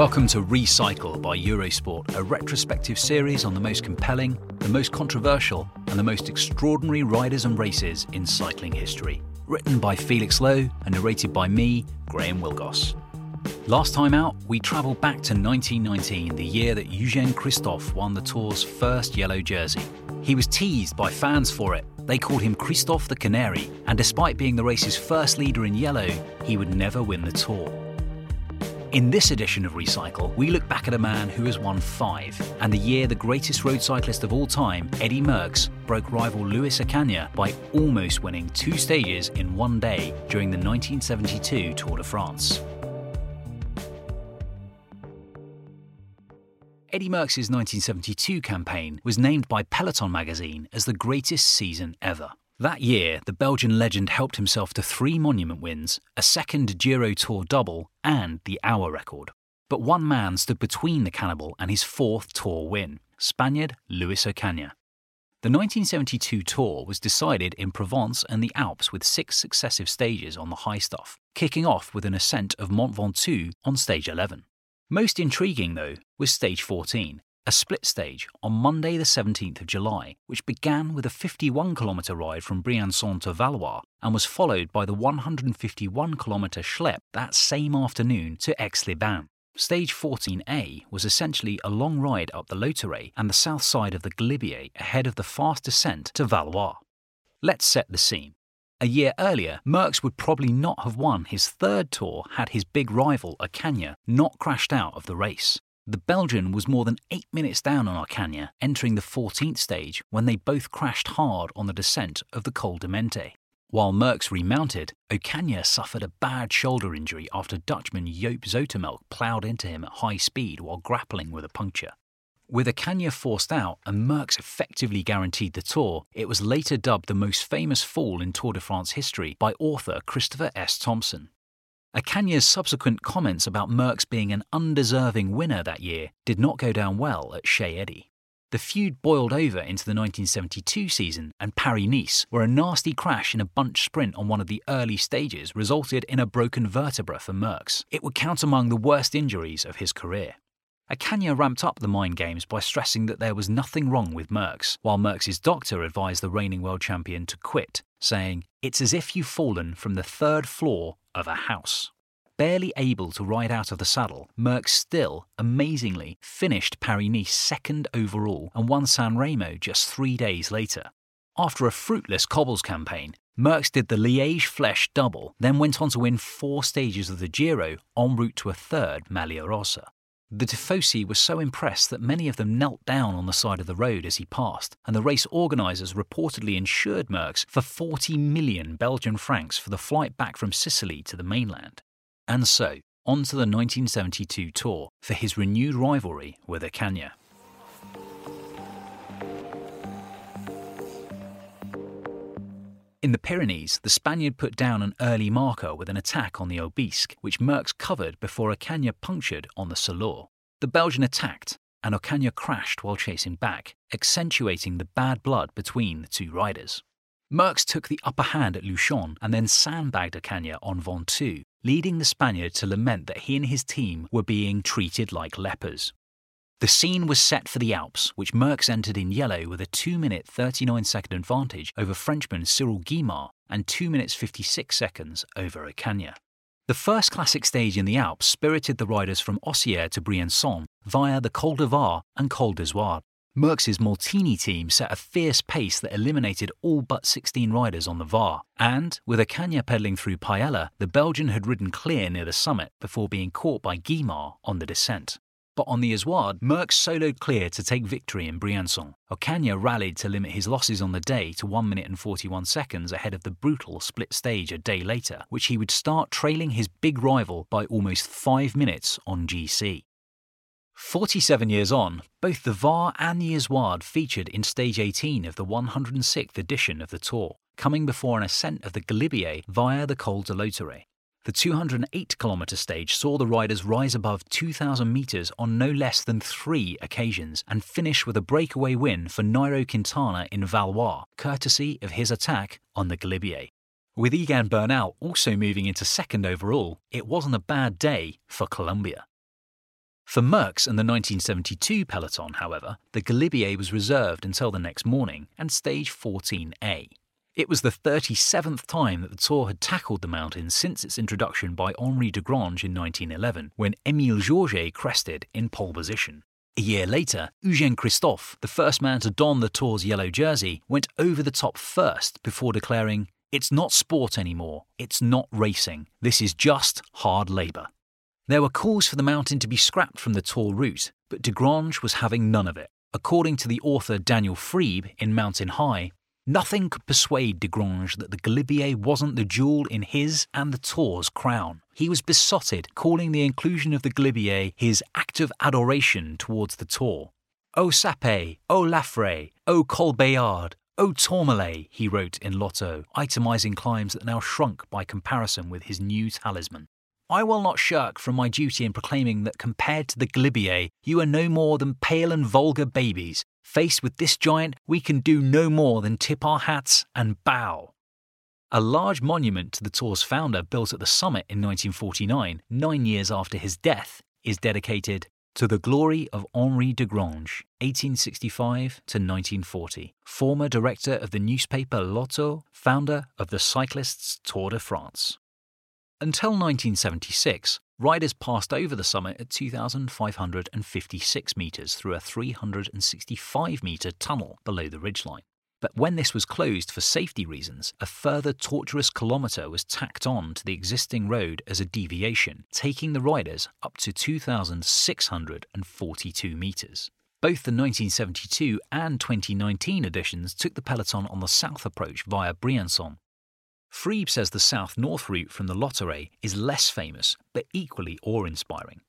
Welcome to Recycle by Eurosport, a retrospective series on the most compelling, the most controversial, and the most extraordinary riders and races in cycling history. Written by Felix Lowe and narrated by me, Graham Willgoss. Last time out, we travelled back to 1919, the year that Eugene Christophe won the Tour's first yellow jersey. He was teased by fans for it. They called him Christophe the Canary, and despite being the race's first leader in yellow, he would never win the Tour. In this edition of Recycle, we look back at a man who has won five, and the year the greatest road cyclist of all time, Eddy Merckx, broke rival Luis Ocaña by almost winning two stages in one day during the 1972 Tour de France. Eddy Merckx's 1972 campaign was named by Peloton magazine as the greatest season ever. That year, the Belgian legend helped himself to three monument wins, a second Giro Tour double, and the hour record. But one man stood between the cannibal and his fourth Tour win Spaniard Luis Ocaña. The 1972 Tour was decided in Provence and the Alps with six successive stages on the high stuff, kicking off with an ascent of Mont Ventoux on stage 11. Most intriguing, though, was stage 14, a split stage on Monday, the 17th of July, which began with a 51 kilometre ride from Briançon to Valloire and was followed by the 151 kilometre schlep that same afternoon to Aix-les-Bains. Stage 14A was essentially a long ride up the Lautaret and the south side of the Galibier ahead of the fast descent to Valloire. Let's set the scene. A year earlier, Merckx would probably not have won his third tour had his big rival, Ocaña, not crashed out of the race. The Belgian was more than eight minutes down on Ocaña, entering the 14th stage when they both crashed hard on the descent of the Col de Mente. While Merckx remounted, Ocaña suffered a bad shoulder injury after Dutchman Joop Zoetemelk ploughed into him at high speed while grappling with a puncture. With Ocaña forced out and Merckx effectively guaranteed the Tour, it was later dubbed the most famous fall in Tour de France history by author Christopher S. Thompson. Ocaña's subsequent comments about Merckx being an undeserving winner that year did not go down well at Chez Eddy. The feud boiled over into the 1972 season, and Paris Nice, where a nasty crash in a bunch sprint on one of the early stages resulted in a broken vertebra for Merckx. It would count among the worst injuries of his career. Ocaña ramped up the mind games by stressing that there was nothing wrong with Merckx, while Merckx's doctor advised the reigning world champion to quit, saying, It's as if you've fallen from the third floor of a house. Barely able to ride out of the saddle, Merckx still, amazingly, finished Paris Nice second overall and won San Remo just three days later. After a fruitless cobbles campaign, Merckx did the Liège Flèche double, then went on to win four stages of the Giro en route to a third Maglia Rosa. The Tifosi were so impressed that many of them knelt down on the side of the road as he passed, and the race organisers reportedly insured Merckx for 40 million Belgian francs for the flight back from Sicily to the mainland. And so, on to the 1972 Tour for his renewed rivalry with Ocaña. In the Pyrenees, the Spaniard put down an early marker with an attack on the Aubisque, which Merckx covered before Ocaña punctured on the Soulor. The Belgian attacked, and Ocaña crashed while chasing back, accentuating the bad blood between the two riders. Merckx took the upper hand at Luchon and then sandbagged Ocaña on Ventoux, leading the Spaniard to lament that he and his team were being treated like lepers. The scene was set for the Alps, which Merckx entered in yellow with a 2 minute 39 second advantage over Frenchman Cyril Guimard and 2 minutes 56 seconds over Ocaña. The first classic stage in the Alps spirited the riders from Orcières to Briançon via the Col de Vars and Col d'Izoard. Merckx's Molteni team set a fierce pace that eliminated all but 16 riders on the Vars, and with Ocaña pedalling through Paella, the Belgian had ridden clear near the summit before being caught by Guimard on the descent. But on the Izoard, Merckx soloed clear to take victory in Briançon. Ocaña rallied to limit his losses on the day to 1 minute and 41 seconds ahead of the brutal split stage a day later, which he would start trailing his big rival by almost 5 minutes on GC. 47 years on, both the Vars and the Izoard featured in stage 18 of the 106th edition of the Tour, coming before an ascent of the Galibier via the Col de Lautaret. The 208 kilometre stage saw the riders rise above 2,000 metres on no less than three occasions and finish with a breakaway win for Nairo Quintana in Valloire, courtesy of his attack on the Galibier. With Egan Bernal also moving into second overall, it wasn't a bad day for Colombia. For Merckx and the 1972 peloton, however, the Galibier was reserved until the next morning and stage 14A. It was the 37th time that the Tour had tackled the mountain since its introduction by Henri Desgrange in 1911, when Émile Georget crested in pole position. A year later, Eugène Christophe, the first man to don the Tour's yellow jersey, went over the top first before declaring, It's not sport anymore, it's not racing, this is just hard labour. There were calls for the mountain to be scrapped from the Tour route, but Desgrange was having none of it. According to the author Daniel Friebe in Mountain High, Nothing could persuade Desgrange that the Galibier wasn't the jewel in his and the Tour's crown. He was besotted, calling the inclusion of the Galibier his act of adoration towards the Tour. O Sappey, O Laffrey, O Col Bayard, O Tourmalet, he wrote in L'Auto, itemizing climbs that now shrunk by comparison with his new talisman. I will not shirk from my duty in proclaiming that compared to the Galibier, you are no more than pale and vulgar babies. Faced with this giant, we can do no more than tip our hats and bow. A large monument to the tour's founder, built at the summit in 1949, nine years after his death, is dedicated to the glory of Henri Desgrange, 1865 to 1940, former director of the newspaper L'Auto, founder of the cyclists Tour de France. Until 1976, riders passed over the summit at 2,556 metres through a 365 metre tunnel below the ridgeline. But when this was closed for safety reasons, a further tortuous kilometre was tacked on to the existing road as a deviation, taking the riders up to 2,642 metres. Both the 1972 and 2019 editions took the peloton on the south approach via Briançon Friebe says the south north route from the Lautaret is less famous, but equally awe inspiring.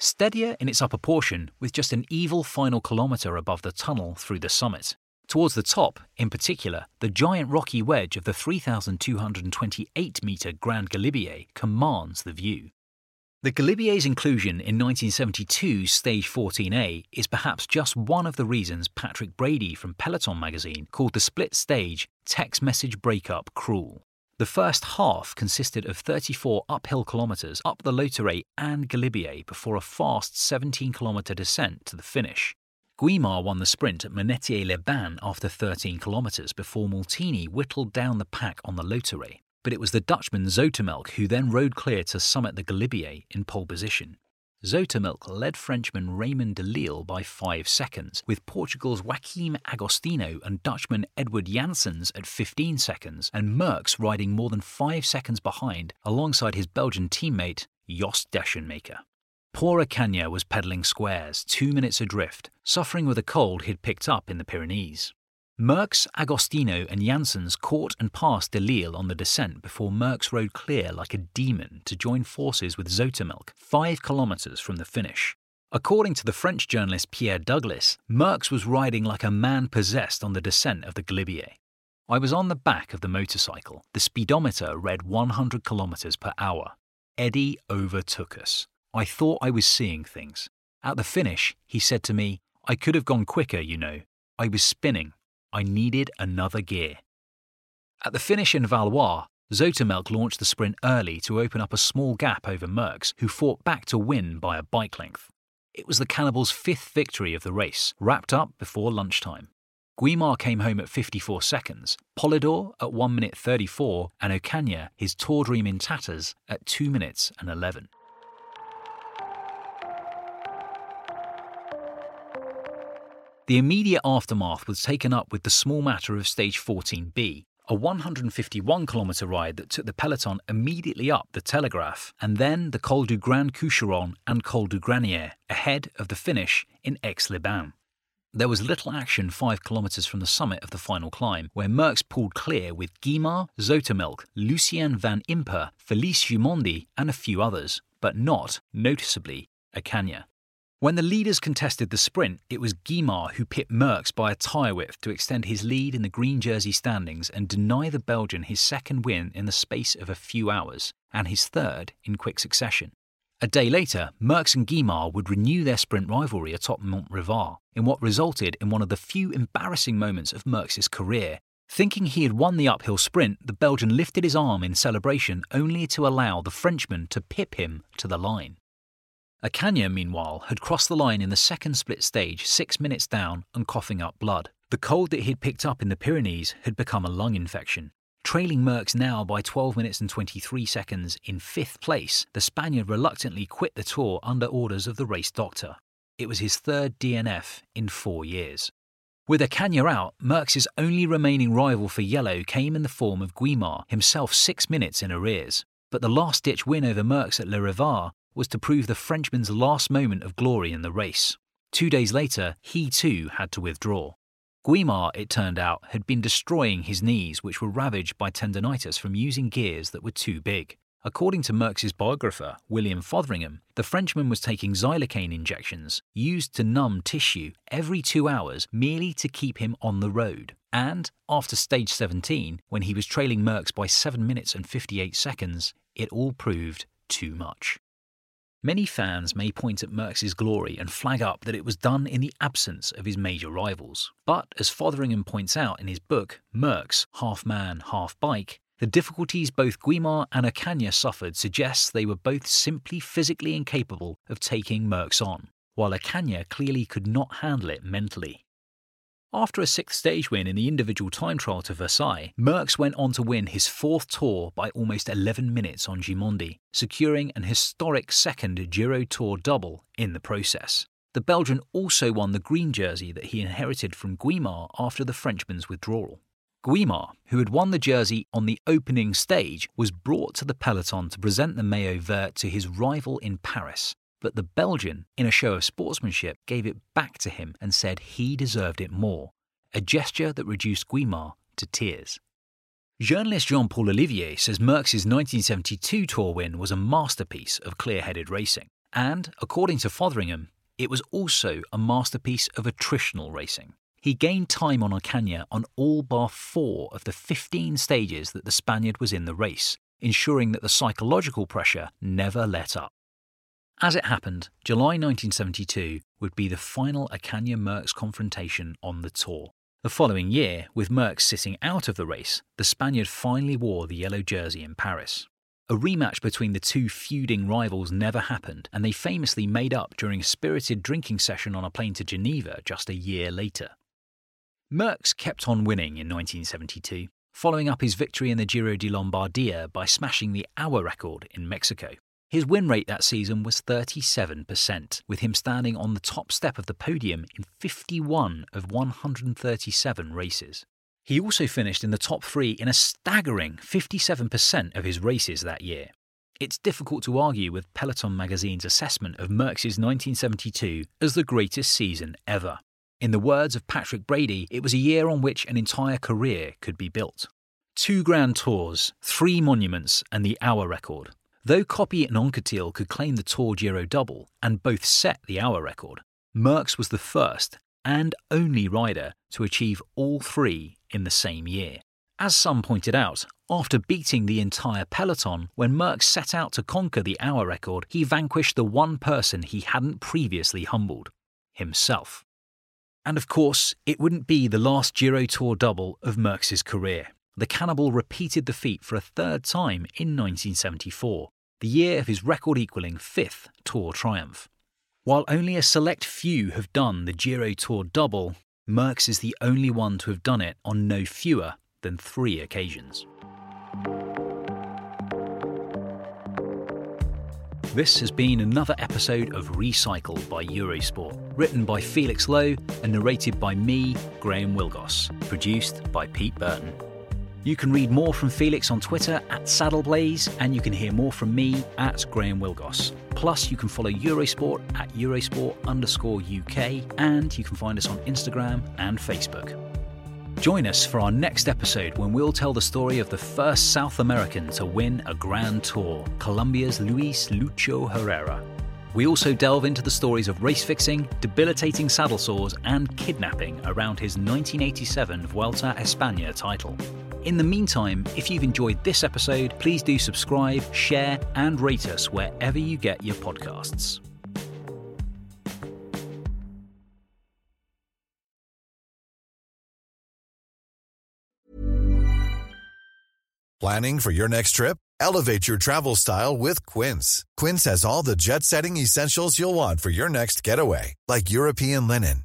Steadier in its upper portion, with just an evil final kilometre above the tunnel through the summit. Towards the top, in particular, the giant rocky wedge of the 3,228 metre Grand Galibier commands the view. The Galibier's inclusion in 1972's Stage 14A is perhaps just one of the reasons Patrick Brady from Peloton magazine called the split stage text message breakup cruel. The first half consisted of 34 uphill kilometres up the Lautaret and Galibier before a fast 17 kilometre descent to the finish. Guimard won the sprint at Monêtier-les-Bains after 13 kilometres before Molteni whittled down the pack on the Lautaret, but it was the Dutchman Zoetemelk who then rode clear to summit the Galibier in pole position. Zoetemelk led Frenchman Raymond Delisle by five seconds, with Portugal's Joaquim Agostinho and Dutchman Edward Janssens at 15 seconds, and Merckx riding more than five seconds behind alongside his Belgian teammate Jos Deschoenmaecker. Poor Ocaña was pedalling squares, two minutes adrift, suffering with a cold he'd picked up in the Pyrenees. Merckx, Agostinho, and Janssens caught and passed Delisle on the descent before Merckx rode clear like a demon to join forces with Zoetemelk, five kilometres from the finish. According to the French journalist Pierre Douglas, Merckx was riding like a man possessed on the descent of the Galibier. I was on the back of the motorcycle. The speedometer read 100 kilometres per hour. Eddy overtook us. I thought I was seeing things. At the finish, he said to me, I could have gone quicker, you know. I was spinning. I needed another gear. At the finish in Valloire, Zoetemelk launched the sprint early to open up a small gap over Merckx, who fought back to win by a bike length. It was the Cannibals' fifth victory of the race, wrapped up before lunchtime. Guimard came home at 54 seconds, Poulidor at 1 minute 34, and Ocaña, his tour dream in tatters, at 2 minutes and 11. The immediate aftermath was taken up with the small matter of stage 14B, a 151 kilometre ride that took the peloton immediately up the Télégraphe and then the Col du Grand Cucheron and Col du Granier ahead of the finish in Aix-les-Bains. There was little action five kilometres from the summit of the final climb, where Merckx pulled clear with Guimard, Zoetemelk, Lucien Van Impe, Felice Gimondi, and a few others, but not, noticeably, Ocaña. When the leaders contested the sprint, it was Guimard who pipped Merckx by a tyre width to extend his lead in the green jersey standings and deny the Belgian his second win in the space of a few hours, and his third in quick succession. A day later, Merckx and Guimard would renew their sprint rivalry atop Mont Revard, in what resulted in one of the few embarrassing moments of Merckx's career. Thinking he had won the uphill sprint, the Belgian lifted his arm in celebration only to allow the Frenchman to pip him to the line. Ocaña, meanwhile, had crossed the line in the second split stage, six minutes down and coughing up blood. The cold that he'd picked up in the Pyrenees had become a lung infection. Trailing Merckx now by 12 minutes and 23 seconds in fifth place, the Spaniard reluctantly quit the tour under orders of the race doctor. It was his third DNF in four years. With Ocaña out, Merckx's only remaining rival for yellow came in the form of Guimard, himself six minutes in arrears. But the last ditch win over Merckx at Le Revard was to prove the Frenchman's last moment of glory in the race. Two days later, he too had to withdraw. Guimard, it turned out, had been destroying his knees, which were ravaged by tendonitis from using gears that were too big. According to Merckx's biographer, William Fotheringham, the Frenchman was taking xylocaine injections, used to numb tissue, every two hours merely to keep him on the road. And, after stage 17, when he was trailing Merckx by 7 minutes and 58 seconds, it all proved too much. Many fans may point at Merckx's glory and flag up that it was done in the absence of his major rivals. But as Fotheringham points out in his book, Merckx, Half Man, Half Bike, the difficulties both Guimard and Ocaña suffered suggests they were both simply physically incapable of taking Merckx on, while Ocaña clearly could not handle it mentally. After a sixth stage win in the individual time trial to Versailles, Merckx went on to win his fourth tour by almost 11 minutes on Gimondi, securing an historic second Giro Tour double in the process. The Belgian also won the green jersey that he inherited from Guimard after the Frenchman's withdrawal. Guimard, who had won the jersey on the opening stage, was brought to the peloton to present the maillot vert to his rival in Paris, but the Belgian, in a show of sportsmanship, gave it back to him and said he deserved it more, a gesture that reduced Guimard to tears. Journalist Jean Paul Ollivier says Merckx's 1972 Tour win was a masterpiece of clear headed racing, and, according to Fotheringham, it was also a masterpiece of attritional racing. He gained time on Ocaña on all bar four of the 15 stages that the Spaniard was in the race, ensuring that the psychological pressure never let up. As it happened, July 1972 would be the final Ocaña Merckx confrontation on the tour. The following year, with Merckx sitting out of the race, the Spaniard finally wore the yellow jersey in Paris. A rematch between the two feuding rivals never happened, and they famously made up during a spirited drinking session on a plane to Geneva just a year later. Merckx kept on winning in 1972, following up his victory in the Giro di Lombardia by smashing the hour record in Mexico. His win rate that season was 37%, with him standing on the top step of the podium in 51 of 137 races. He also finished in the top three in a staggering 57% of his races that year. It's difficult to argue with Peloton magazine's assessment of Merckx's 1972 as the greatest season ever. In the words of Patrick Brady, it was a year on which an entire career could be built. Two Grand Tours, three monuments, and the hour record. Though Coppi and Anquetil could claim the Tour Giro double and both set the hour record, Merckx was the first and only rider to achieve all three in the same year. As some pointed out, after beating the entire peloton, when Merckx set out to conquer the hour record, he vanquished the one person he hadn't previously humbled himself. And of course, it wouldn't be the last Giro Tour double of Merckx's career. the cannibal repeated the feat for a third time in 1974, the year of his record equaling fifth Tour triumph. While only a select few have done the Giro Tour double, Merckx is the only one to have done it on no fewer than three occasions. This has been another episode of Recycled by Eurosport, written by Felix Lowe and narrated by me, Graham Willgoss, produced by Pete Burton. You can read more from Felix on Twitter at Saddleblaze, and you can hear more from me at Graham Willgoss. Plus, you can follow Eurosport at Eurosport underscore UK, and you can find us on Instagram and Facebook. Join us for our next episode when we'll tell the story of the first South American to win a Grand Tour, Colombia's Luis Lucho Herrera. We also delve into the stories of race fixing, debilitating saddle sores, and kidnapping around his 1987 Vuelta España title. In the meantime, if you've enjoyed this episode, please do subscribe, share, and rate us wherever you get your podcasts. Planning for your next trip? Elevate your travel style with Quince. Quince has all the jet setting essentials you'll want for your next getaway, like European linen,